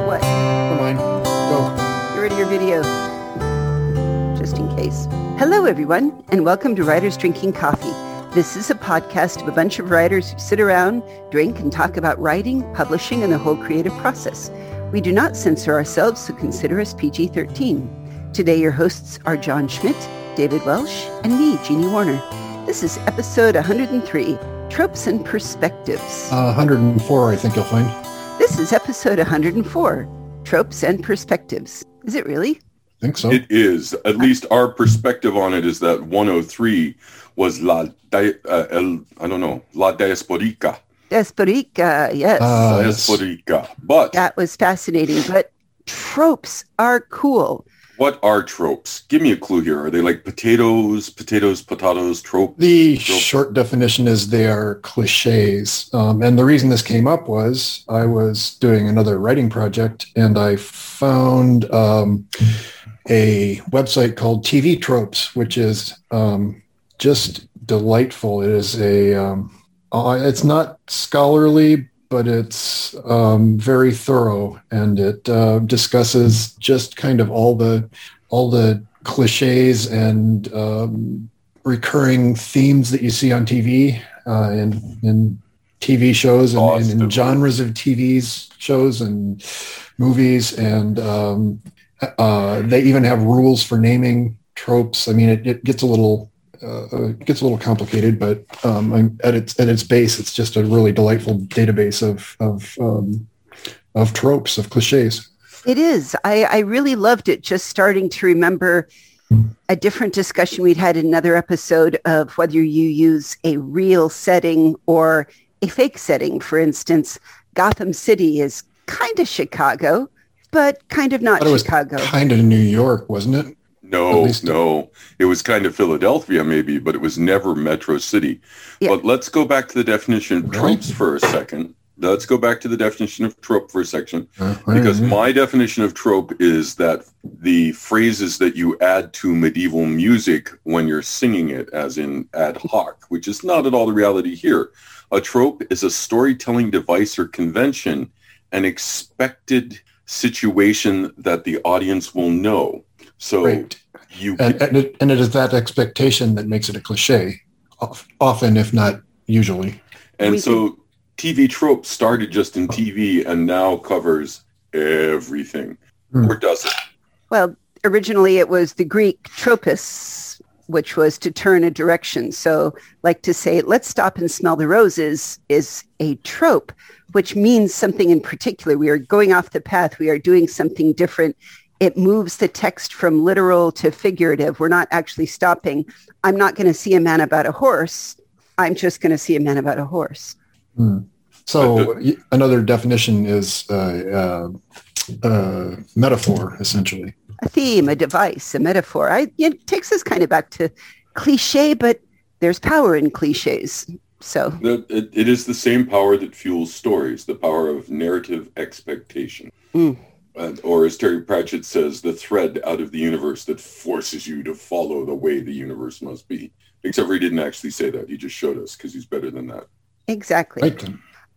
what? Never mind. Go. You're in your video. Just in case. Hello, everyone, and welcome to Writers Drinking Coffee. This is a podcast of a bunch of writers who sit around, drink, and talk about writing, publishing, and the whole creative process. We do not censor ourselves, so consider us PG-13. Today, your hosts are John Schmidt, David Welsh, and me, Jeannie Warner. This is episode 103, Tropes and Perspectives. Uh, 104, I think you'll find. This is episode 104, Tropes and Perspectives. Is it really? I think so. It is. At least our perspective on it is that 103 was La, Di- uh, El, I don't know, La Diasporica. Diasporica, yes. Uh, yes. Diasporica. But that was fascinating. But tropes are cool. What are tropes? Give me a clue here. Are they like potatoes, potatoes, potatoes, tropes? The Trope. short definition is they are cliches. Um, and the reason this came up was I was doing another writing project and I found um, a website called TV Tropes, which is um, just delightful. It is a, um, uh, it's not scholarly, but it's um, very thorough and it uh, discusses just kind of all the all the cliches and um, recurring themes that you see on TV uh, in in TV shows and, and in genres of TV's shows and movies and um, uh, they even have rules for naming tropes. I mean, it, it gets a little uh, it gets a little complicated, but um, at its at its base, it's just a really delightful database of of um, of tropes of cliches. It is. I, I really loved it. Just starting to remember a different discussion we'd had in another episode of whether you use a real setting or a fake setting. For instance, Gotham City is kind of Chicago, but kind of not it was Chicago. kind of New York, wasn't it? No, no. It was kind of Philadelphia maybe, but it was never Metro City. Yeah. But let's go back to the definition of tropes for a second. Let's go back to the definition of trope for a section. Uh, Because my definition of trope is that the phrases that you add to medieval music when you're singing it, as in ad hoc, which is not at all the reality here. A trope is a storytelling device or convention, an expected situation that the audience will know. So right, you and and it, and it is that expectation that makes it a cliche, often if not usually. And We so TV trope started just in TV and now covers everything. Hmm. Or does it? Well, originally it was the Greek tropos, which was to turn a direction. So like to say, let's stop and smell the roses is a trope, which means something in particular. We are going off the path. We are doing something different. It moves the text from literal to figurative. We're not actually stopping. I'm not going to see a man about a horse. I'm just going to see a man about a horse. Hmm. So y- another definition is uh, uh, uh, metaphor, essentially. a theme, a device, a metaphor. I, it takes us kind of back to cliche, but there's power in cliches. So It, it is the same power that fuels stories, the power of narrative expectation. Mm. And, or as Terry Pratchett says, the thread out of the universe that forces you to follow the way the universe must be. Except for he didn't actually say that. He just showed us because he's better than that. exactly. Right.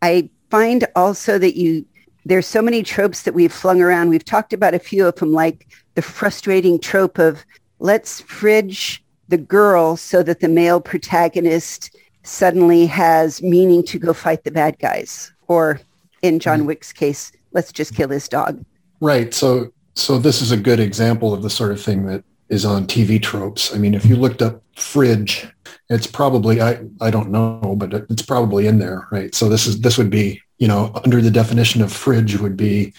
I find also that you there's so many tropes that we've flung around. We've talked about a few of them, like the frustrating trope of let's fridge the girl so that the male protagonist suddenly has meaning to go fight the bad guys. Or in John mm. Wick's case, let's just kill his dog. Right. So so this is a good example of the sort of thing that is on TV tropes. I mean, if you looked up fridge, it's probably I I don't know, but it's probably in there, right? So this is this would be you know under the definition of fridge would be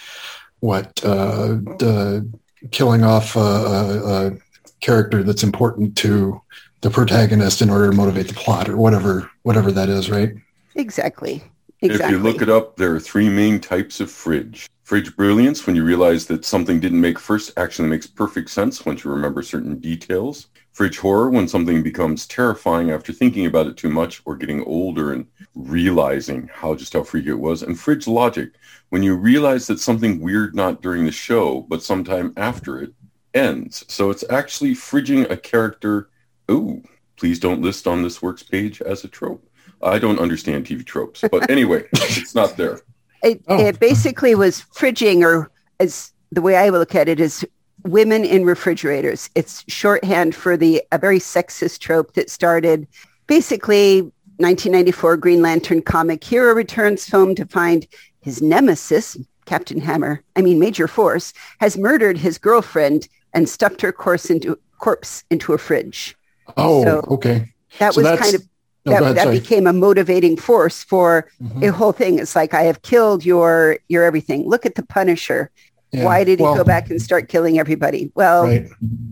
what uh, the killing off a, a, a character that's important to the protagonist in order to motivate the plot or whatever whatever that is, right? Exactly. Exactly. If you look it up, there are three main types of fridge. Fridge brilliance, when you realize that something didn't make first action makes perfect sense once you remember certain details. Fridge horror, when something becomes terrifying after thinking about it too much or getting older and realizing how just how freaky it was. And fridge logic, when you realize that something weird not during the show, but sometime after it ends. So it's actually fridging a character. Ooh, please don't list on this works page as a trope. I don't understand TV tropes, but anyway, it's not there. It, Oh. it basically was fridging, or as the way I look at it is women in refrigerators. It's shorthand for the a very sexist trope that started basically 1994 Green Lantern comic. Hero returns home to find his nemesis, Captain Hammer, I mean Major Force, has murdered his girlfriend and stuffed her corpse into corpse into a fridge. Oh, So- okay. That So was kind of No, that, ahead, that became a motivating force for Mhm. the whole thing. It's like I have killed your your everything. Look at the Punisher. Yeah. Why did he Well, go back and start killing everybody? Well, Right.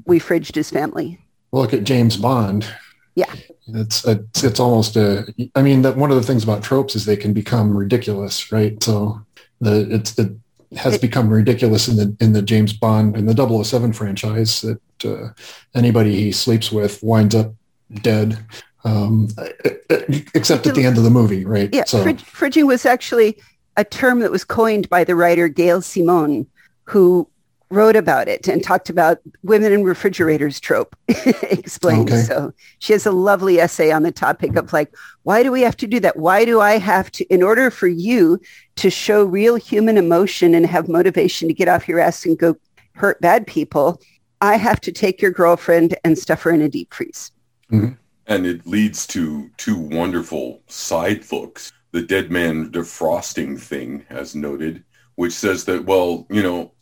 we fridged his family. Look at James Bond. Yeah. It's it's, it's almost a. I mean, that one of the things about tropes is they can become ridiculous, right? So the it's it has It- become ridiculous in the in the James Bond in the 007 franchise that uh, anybody he sleeps with winds up dead, um, except at the end of the movie, right? Yeah, So fridg- fridging was actually a term that was coined by the writer Gail Simone, who wrote about it and talked about women in refrigerators trope explained. Okay. So she has a lovely essay on the topic of like, why do we have to do that? Why do I have to, in order for you to show real human emotion and have motivation to get off your ass and go hurt bad people, I have to take your girlfriend and stuff her in a deep freeze. And it leads to two wonderful side looks. The dead man defrosting thing, as noted, which says that, well, you know,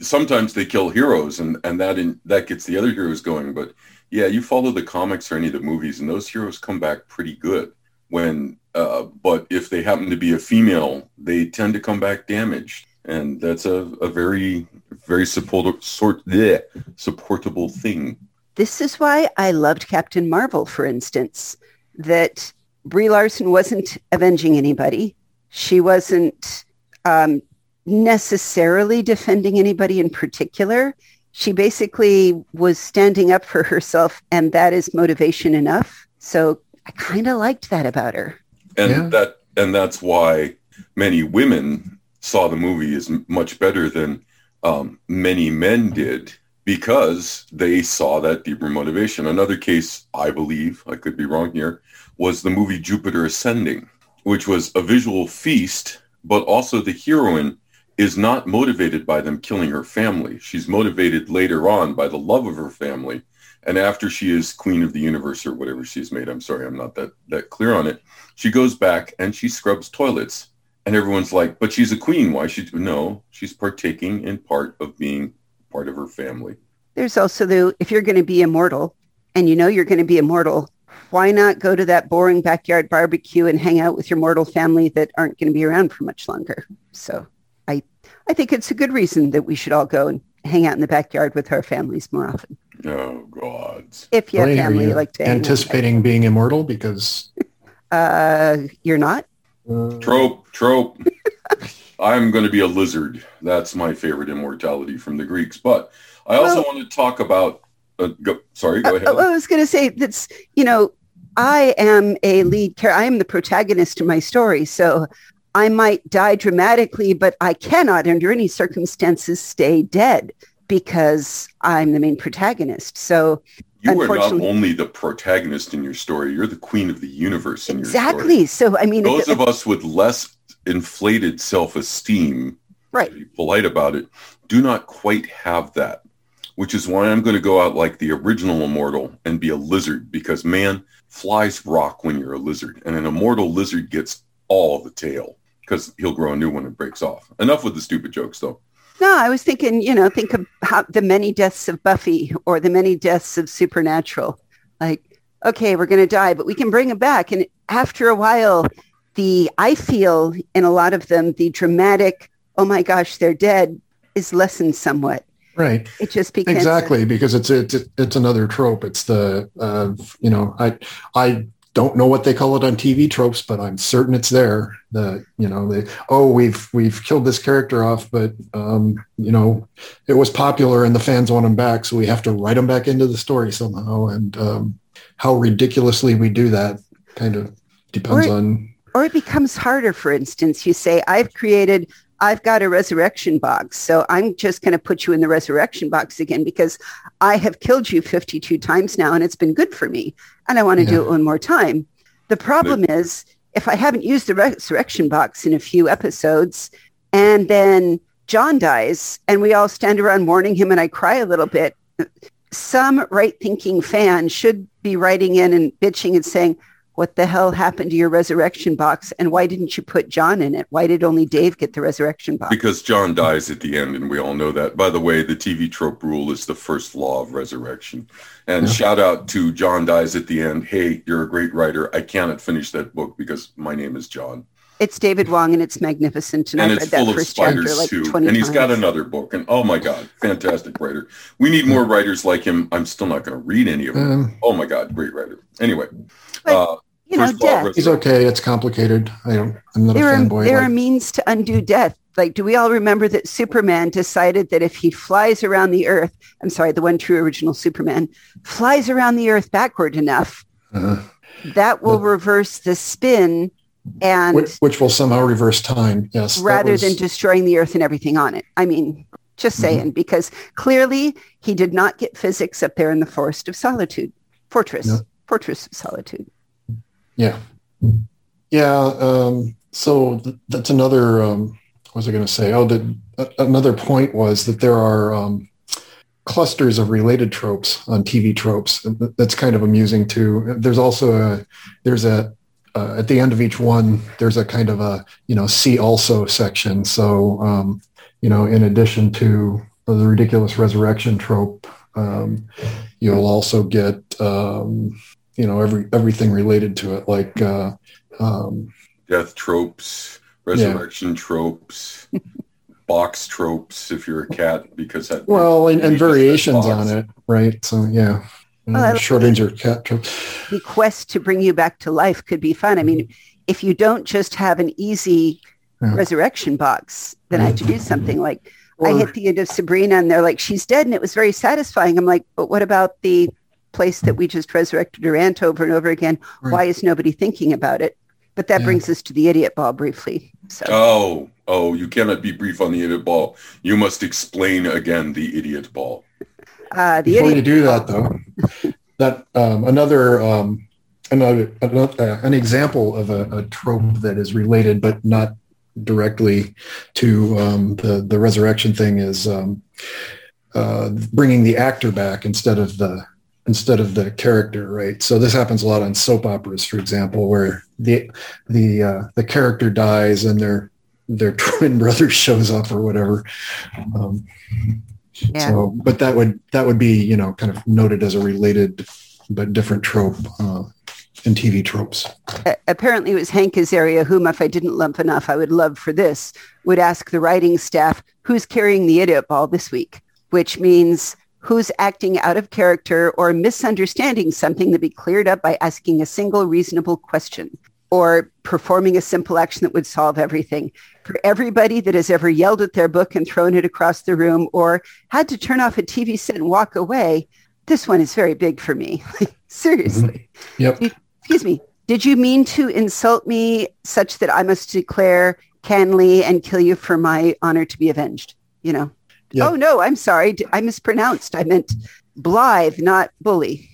sometimes they kill heroes and, and that in, that gets the other heroes going. But yeah, you follow the comics or any of the movies and those heroes come back pretty good when, uh, but if they happen to be a female, they tend to come back damaged. And that's a, a very, very support, sort, bleh, supportable thing. This is why I loved Captain Marvel, for instance, that Brie Larson wasn't avenging anybody. She wasn't um, necessarily defending anybody in particular. She basically was standing up for herself, and that is motivation enough. So I kind of liked that about her. and Yeah. that and that's why many women saw the movie as m- much better than um, many men did because they saw that deeper motivation. Another case, I believe, I could be wrong here, was the movie Jupiter Ascending, which was a visual feast, but also the heroine is not motivated by them killing her family. She's motivated later on by the love of her family. And after she is queen of the universe or whatever she's made, I'm sorry, I'm not that, that clear on it she goes back and she scrubs toilets and everyone's like but she's a queen why should no she's partaking in part of being part of her family There's also the if you're going to be immortal and you know you're going to be immortal, why not go to that boring backyard barbecue and hang out with your mortal family that aren't going to be around for much longer? So I I think it's a good reason that we should all go and hang out in the backyard with our families more often. oh gods If you have Ray, are family you you like to hang out with. anticipating being immortal because Uh, you're not? uh, trope trope i'm going to be a lizard that's my favorite immortality from the greeks but i also Well- want to talk about uh, go, sorry go Uh, ahead I was going to say that's, you know, I am a lead character. I am the protagonist in my story. So I might die dramatically, but I cannot under any circumstances stay dead because I'm the main protagonist. So you are not only the protagonist in your story you're the queen of the universe in your story exactly. So, I mean, those it- of us with less inflated self-esteem right. be polite about it, do not quite have that, which is why I'm going to go out like the original immortal and be a lizard because man, flies rock when you're a lizard and an immortal lizard gets all the tail because he'll grow a new one and breaks off. Enough with the stupid jokes though. No, I was thinking, you know, think of how the many deaths of Buffy or the many deaths of Supernatural. Like, okay, we're going to die, but we can bring it back. And after a while, the, I feel in a lot of them, the dramatic, oh my gosh, they're dead is lessened somewhat. right. It just becomes exactly because it's it's it's another trope. It's the uh, you know i i don't know what they call it on tv tropes but i'm certain it's there. The you know they oh we've we've killed this character off but um you know it was popular and the fans want him back so we have to write him back into the story somehow. And um how ridiculously we do that kind of depends Or- on or it becomes harder. For instance, you say, I've created, I've got a resurrection box. So I'm just going to put you in the resurrection box again because I have killed you 52 times now and it's been good for me. And I want to do it one more time. The problem is if I haven't used the resurrection box in a few episodes and then John dies and we all stand around mourning him and I cry a little bit, some right thinking fan should be writing in and bitching and saying, what the hell happened to your resurrection box and why didn't you put John in it? Why did only Dave get the resurrection box? Because John dies at the end and we all know that. By the way, the TV trope rule is the first law of resurrection. And yeah. shout out to John dies at the end. Hey, you're a great writer. I cannot finish that book because my name is John. It's David Wong and it's magnificent. And, and I've it's full of spiders like too. And he's got another book. And oh my God, fantastic writer. We need more writers like him. I'm still not going to read any of them. Um, oh my God, great writer. Anyway. uh, you know, death. He's okay. It's complicated. I don't. I'm not there a fanboy. Are, there like, are means to undo death. Like, do we all remember that Superman decided that if he flies around the Earth, I'm sorry, the one true original Superman flies around the Earth backward enough, uh, that will reverse the spin and which, which, will somehow reverse time. Yes, rather was... than destroying the Earth and everything on it. I mean, just mm-hmm. saying, mm-hmm. because clearly he did not get physics up there in the Forest of Solitude, Fortress, no. Fortress of Solitude. Yeah. Yeah. Um, so th- that's another, um, what was I going to say? Oh, the, another point was that there are um, clusters of related tropes on TV tropes. That's kind of amusing too. There's also a, there's a, uh, at the end of each one, there's a kind of a, you know, see also section. So, um, you know, in addition to the ridiculous resurrection trope, um, you'll also get um, you know every everything related to it, like uh, um, death tropes, resurrection yeah. tropes, box tropes. If you're a cat, because that well, and, and variations on it, right? So yeah. Well, Schrodinger cat tropes. The quest to bring you back to life could be fun. I mean, if you don't just have an easy yeah. resurrection box, then I have to do something like or, I hit the end of Sabrina and they're like, she's dead. And it was very satisfying. I'm like, but what about the place that we just resurrected her aunt over and over again. Right. Why is nobody thinking about it? But that yeah. brings us to the idiot ball briefly. So. Oh, oh, you cannot be brief on the idiot ball. You must explain again the idiot ball. Uh, the Before you do that, though, that um, another um, another, another uh, an example of a, a, trope that is related but not directly to um, the the resurrection thing is um, uh, bringing the actor back instead of the instead of the character, right? So this happens a lot on soap operas, for example, where the the uh, the character dies and their their twin brother shows up or whatever. Um, yeah. So, but that would that would be you know kind of noted as a related but different trope uh, in TV tropes. apparently, it was Hank Azaria, whom, if I didn't lump enough, I would love for this, would ask the writing staff, "Who's carrying the idiot ball this week?" Which means who's acting out of character or misunderstanding something to be cleared up by asking a single reasonable question or performing a simple action that would solve everything. For everybody that has ever yelled at their book and thrown it across the room or had to turn off a TV set and walk away, this one is very big for me. Seriously. Mm-hmm. Yep. Excuse me. Did you mean to insult me such that I must declare kanly and kill you for my honor to be avenged? You know? Oh no, I'm sorry. I mispronounced. I meant blithe, not bully.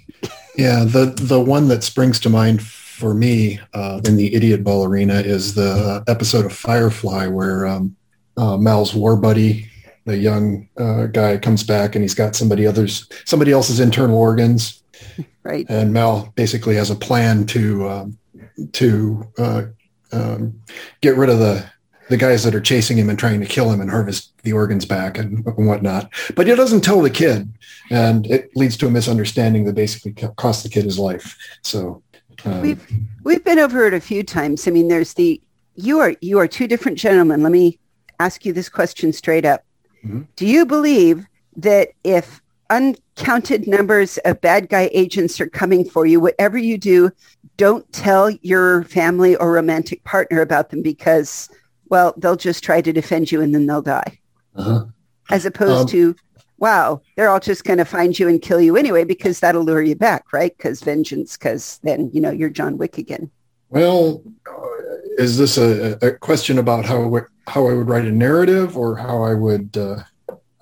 yeah, the the one that springs to mind for me uh, in the idiot ball arena is the episode of Firefly where um, uh, Mal's war buddy, the young uh, guy, comes back and he's got somebody others somebody else's internal organs. Right. And Mal basically has a plan to um, to uh, um, get rid of the the guys that are chasing him and trying to kill him and harvest the organs back and, and whatnot. But he doesn't tell the kid, and it leads to a misunderstanding that basically costs the kid his life. So um, we've we've been over it a few times. I mean, there's the you are you are two different gentlemen. Let me ask you this question straight up. Mm-hmm. Do you believe that if uncounted numbers of bad guy agents are coming for you, whatever you do, don't tell your family or romantic partner about them because well, they'll just try to defend you and then they'll die. Uh-huh. As opposed um, to, wow, they're all just going to find you and kill you anyway because that'll lure you back, right? Because vengeance, because then, you know, you're John Wick again. Well, uh, is this a, a, question about how how I would write a narrative or how I would? Uh,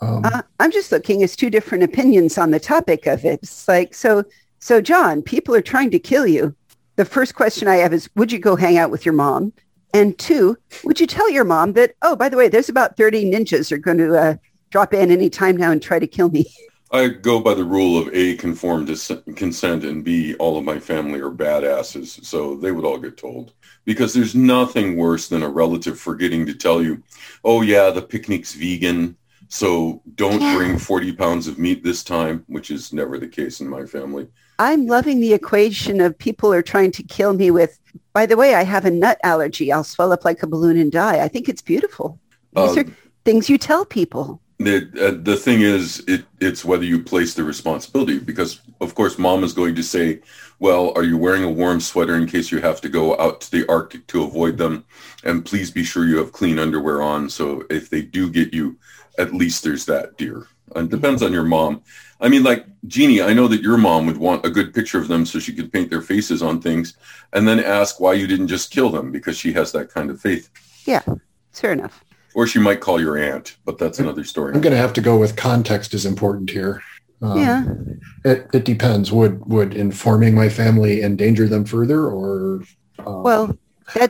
um... uh, I'm just looking as two different opinions on the topic of it. It's like so. So, John, people are trying to kill you the first question I have is, would you go hang out with your mom? And two, would you tell your mom that, oh, by the way, there's about 30 ninjas are going to uh, drop in any time now and try to kill me? I go by the rule of A, conform to consent, and B, all of my family are badasses. So they would all get told. Because there's nothing worse than a relative forgetting to tell you, oh, yeah, the picnic's vegan. So don't yeah. bring 40 pounds of meat this time, which is never the case in my family. I'm loving the equation of people are trying to kill me with, by the way, I have a nut allergy. I'll swell up like a balloon and die. I think it's beautiful. These uh, are things you tell people. The, uh, the thing is, it, it's whether you place the responsibility because, of course, mom is going to say, well, are you wearing a warm sweater in case you have to go out to the Arctic to avoid them? And please be sure you have clean underwear on. So if they do get you, at least there's that, dear. And depends on your mom. I mean, like Jeannie, I know that your mom would want a good picture of them so she could paint their faces on things and then ask why you didn't just kill them because she has that kind of faith. Yeah, fair enough. Or she might call your aunt, but that's another story. I'm going to have to go with context is important here. Um, yeah. It, it depends. Would would informing my family endanger them further or uh, well,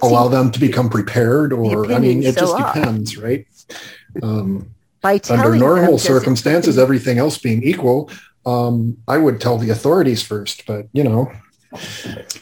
allow them to become prepared or I mean, it so just off. depends, right? Um, by under normal circumstances, everything else being equal, um, I would tell the authorities first. But you know,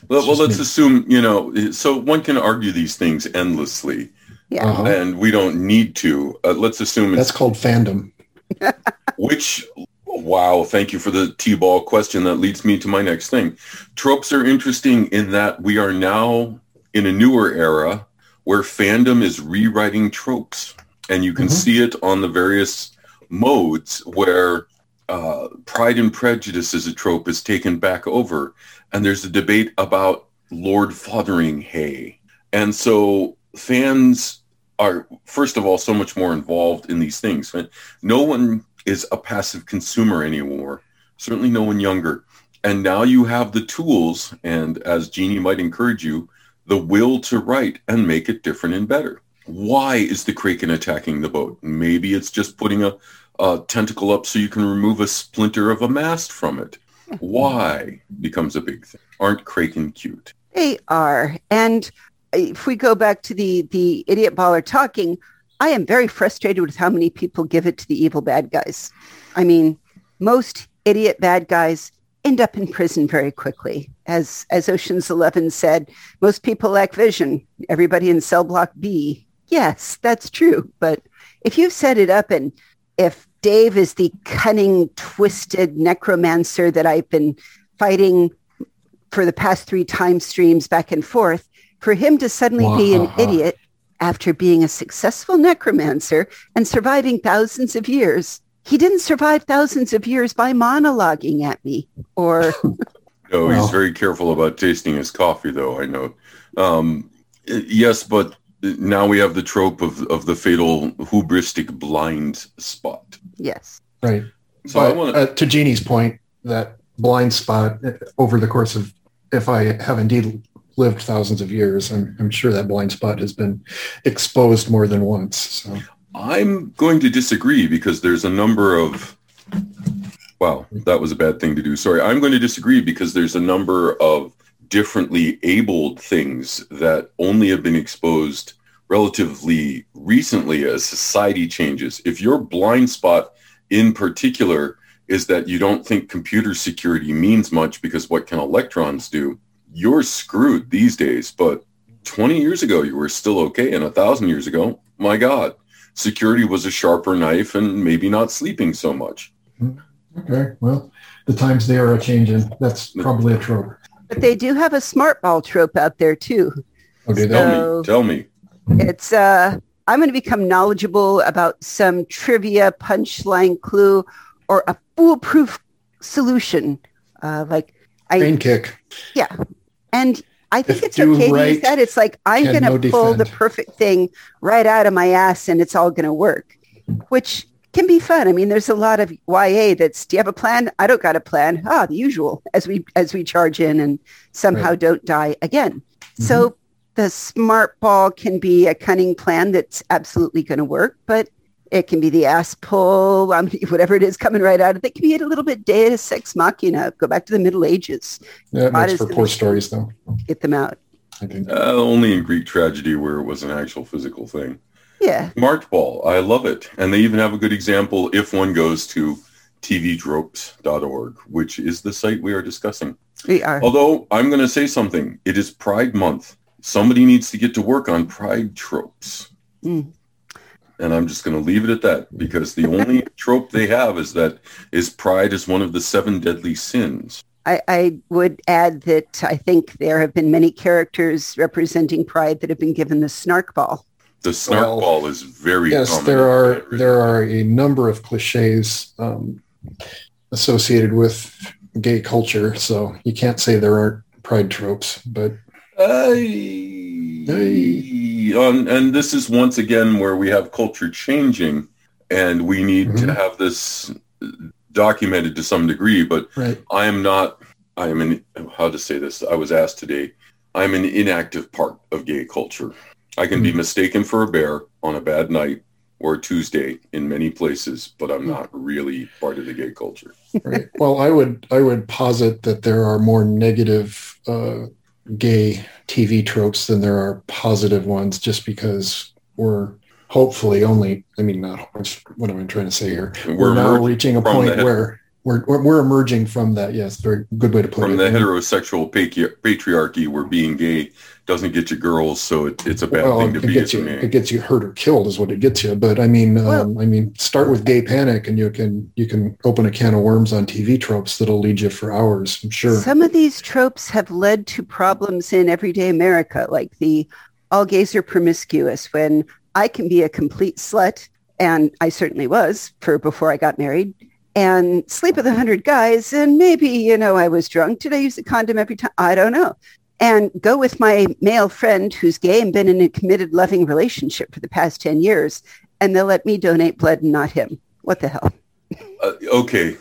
well, well let's me. assume you know. So one can argue these things endlessly, yeah, uh-huh. and we don't need to. Uh, let's assume that's called fandom. which Wow, thank you for the T-ball question. That leads me to my next thing. Tropes are interesting in that we are now in a newer era where fandom is rewriting tropes and you can mm-hmm. see it on the various modes where uh, Pride and Prejudice as a trope is taken back over, and there's a debate about Lord Fotheringhay, and so fans are first of all so much more involved in these things. No one is a passive consumer anymore. Certainly, no one younger. And now you have the tools, and as Jeannie might encourage you, the will to write and make it different and better why is the kraken attacking the boat? Maybe it's just putting a, a tentacle up so you can remove a splinter of a mast from it. Why becomes a big thing. Aren't kraken cute? They are. And if we go back to the the idiot baller talking, I am very frustrated with how many people give it to the evil bad guys. I mean, most idiot bad guys end up in prison very quickly. As as Ocean's Eleven said, most people lack vision. Everybody in cell block B yes, that's true. But if you've set it up and if Dave is the cunning, twisted necromancer that I've been fighting for the past three time streams back and forth, for him to suddenly be an idiot after being a successful necromancer and surviving thousands of years, he didn't survive thousands of years by monologuing at me or. no, he's very careful about tasting his coffee, though, I know. Um, yes, but now we have the trope of, of the fatal hubristic blind spot. Yes. Right. So but, I want uh, to Jeannie's point that blind spot uh, over the course of, if I have indeed lived thousands of years, I'm, I'm sure that blind spot has been exposed more than once. So. I'm going to disagree because there's a number of, wow, that was a bad thing to do. Sorry. I'm going to disagree because there's a number of differently abled things that only have been exposed relatively recently as society changes. If your blind spot in particular is that you don't think computer security means much because what can electrons do, you're screwed these days. But 20 years ago, you were still okay. And a thousand years ago, my God, security was a sharper knife and maybe not sleeping so much. Okay. Well, the times they are a changing. That's probably a trope. But they do have a smart ball trope out there too. Okay, so tell me. Tell me. It's uh I'm going to become knowledgeable about some trivia, punchline clue, or a foolproof solution. Uh, like I Brain kick. Yeah. And I think if it's okay right, to use that. It's like I'm going to no pull defend. the perfect thing right out of my ass and it's all going to work, which can be fun. I mean, there's a lot of YA that's, do you have a plan? I don't got a plan. Ah, the usual as we, as we charge in and somehow right. don't die again. Mm-hmm. So the smart ball can be a cunning plan that's absolutely going to work, but It can be the ass pull, um, whatever it is coming right out of it. It can be a little bit deus ex machina. Go back to the Middle Ages. Yeah, it makes for poor stories, though. Get them out. I think. Uh, only in Greek tragedy where it was an actual physical thing. Yeah. Smart Ball, I love it. And they even have a good example if one goes to tvtropes.org, which is the site we are discussing. We are. Although I'm going to say something, it is Pride Month. Somebody needs to get to work on Pride tropes. Mm. And I'm just going to leave it at that because the only trope they have is that is pride is one of the seven deadly sins. I, I would add that I think there have been many characters representing pride that have been given the snark ball. The snark Well, ball is very Yes, common there are there are a number of cliches um, associated with gay culture, so you can't say there aren't pride tropes. But Hey. Um, and this is once again where we have culture changing and we need to Mhm. have this documented to some degree. But right, I am not, I am an, how to say this? I was asked today, I'm an inactive part of gay culture. I can be mistaken for a bear on a bad night or a Tuesday in many places, but I'm not really part of the gay culture. right. well, I would I would posit that there are more negative uh, gay TV tropes than there are positive ones, just because we're hopefully only. I mean, not what am I trying to say here? We're, now reaching a point where we're, we're we're emerging from that. Yes, very good way to put from it. the heterosexual patriarchy where being gay doesn't get you girls, so it, it's a bad well, thing to it be gets as a you man. it gets you hurt or killed is what it gets you. But I mean, um, I mean, start with gay panic, and you can you can open a can of worms on TV tropes that'll lead you for hours. I'm sure. Some of these tropes have led to problems in everyday America, like the all gays are promiscuous when I can be a complete slut, and I certainly was for before I got married, and sleep with a hundred guys, and maybe, you know, I was drunk. Did I use a condom every time? I don't know. And go with my male friend who's gay and been in a committed, loving relationship for the past 10 years, and they'll let me donate blood and not him. What the hell? Uh, okay,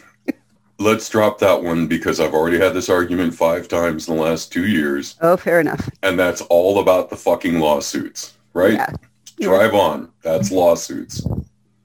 let's drop that one because I've already had this argument five times in the last two years, Oh, fair enough. and that's all about the fucking lawsuits, right? Yeah. Yeah. Drive on. That's lawsuits.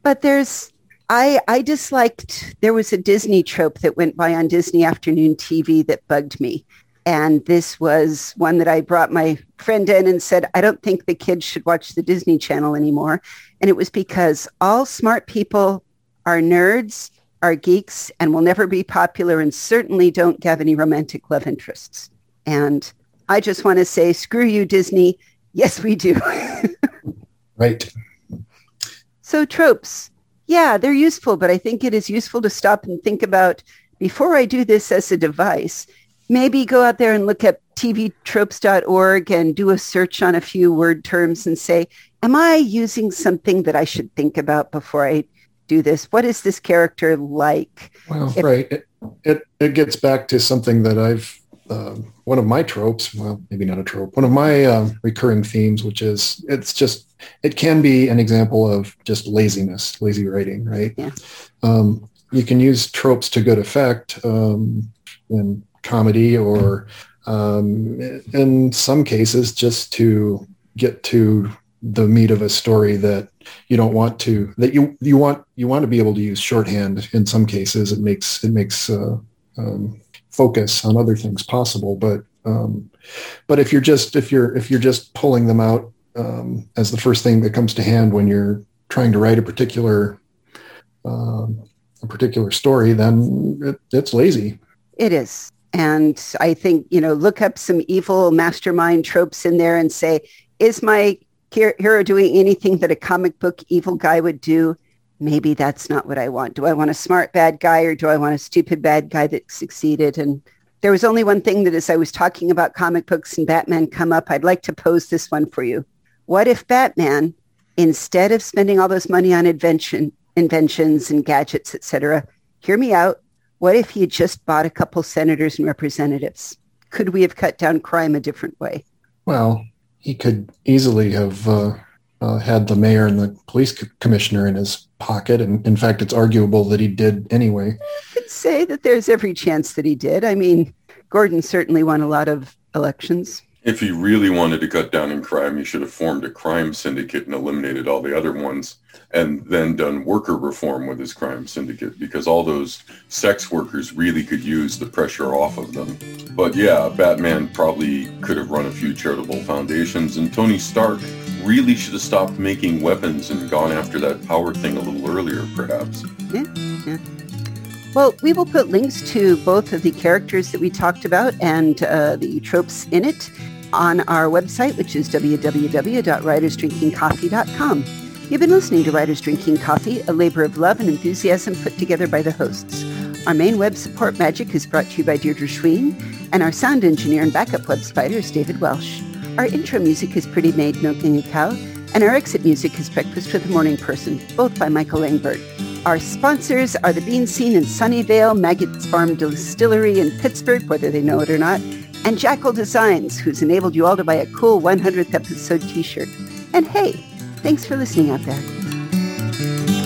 But there's, I, I disliked, there was a Disney trope that went by on Disney afternoon TV that bugged me. And this was one that I brought my friend in and said, I don't think the kids should watch the Disney Channel anymore. And it was because all smart people are nerds, are geeks, and will never be popular and certainly don't have any romantic love interests. And I just want to say, screw you, Disney. Yes, we do. Right. So tropes, yeah, they're useful, but I think it is useful to stop and think about before I do this as a device, maybe go out there and look at tvtropes.org and do a search on a few word terms and say, am I using something that I should think about before I do this? What is this character like? Well, If- right. It, it it gets back to something that I've um, one of my tropes. Well, maybe not a trope. One of my um, recurring themes, which is it's just it can be an example of just laziness, lazy writing. Right. Yeah. Um, you can use tropes to good effect um, in comedy or um, in some cases just to get to the meat of a story that you don't want to that you you want you want to be able to use shorthand in some cases it makes it makes uh, um, focus on other things possible but um, but if you're just if you're if you're just pulling them out um, as the first thing that comes to hand when you're trying to write a particular um, a particular story then it, it's lazy It is. And I think, you know, look up some evil mastermind tropes in there and say, is my hero doing anything that a comic book evil guy would do? Maybe that's not what I want. Do I want a smart bad guy or do I want a stupid bad guy that succeeded? And there was only one thing that as I was talking about comic books and Batman come up, I'd like to pose this one for you. What if Batman, instead of spending all this money on invention, inventions and gadgets, etc., hear me out, what if he had just bought a couple senators and representatives? Could we have cut down crime a different way? Well, he could easily have uh, uh, had the mayor and the police co- commissioner in his pocket, and in fact, it's arguable that he did anyway. I'd say that there's every chance that he did. I mean, Gordon certainly won a lot of elections. If he really wanted to cut down in crime, he should have formed a crime syndicate and eliminated all the other ones and then done worker reform with his crime syndicate because all those sex workers really could use the pressure off of them. But yeah, Batman probably could have run a few charitable foundations and Tony Stark really should have stopped making weapons and gone after that power thing a little earlier, perhaps. Yeah, yeah. Well, we will put links to both of the characters that we talked about and uh, the tropes in it on our website, which is www.writersdrinkingcoffee.com. You've been listening to Writers Drinking Coffee, a labor of love and enthusiasm put together by the hosts. Our main web support magic is brought to you by Deirdre Schween, and our sound engineer and backup web spider is David Welsh. Our intro music is Pretty Maid Milking a Cow, and our exit music is Breakfast with the Morning Person, both by Michael Langbert. Our sponsors are the Bean Scene in Sunnyvale, Maggie's Farm Distillery in Pittsburgh, whether they know it or not, and Jackal Designs, who's enabled you all to buy a cool 100th episode t-shirt. And hey, thanks for listening out there.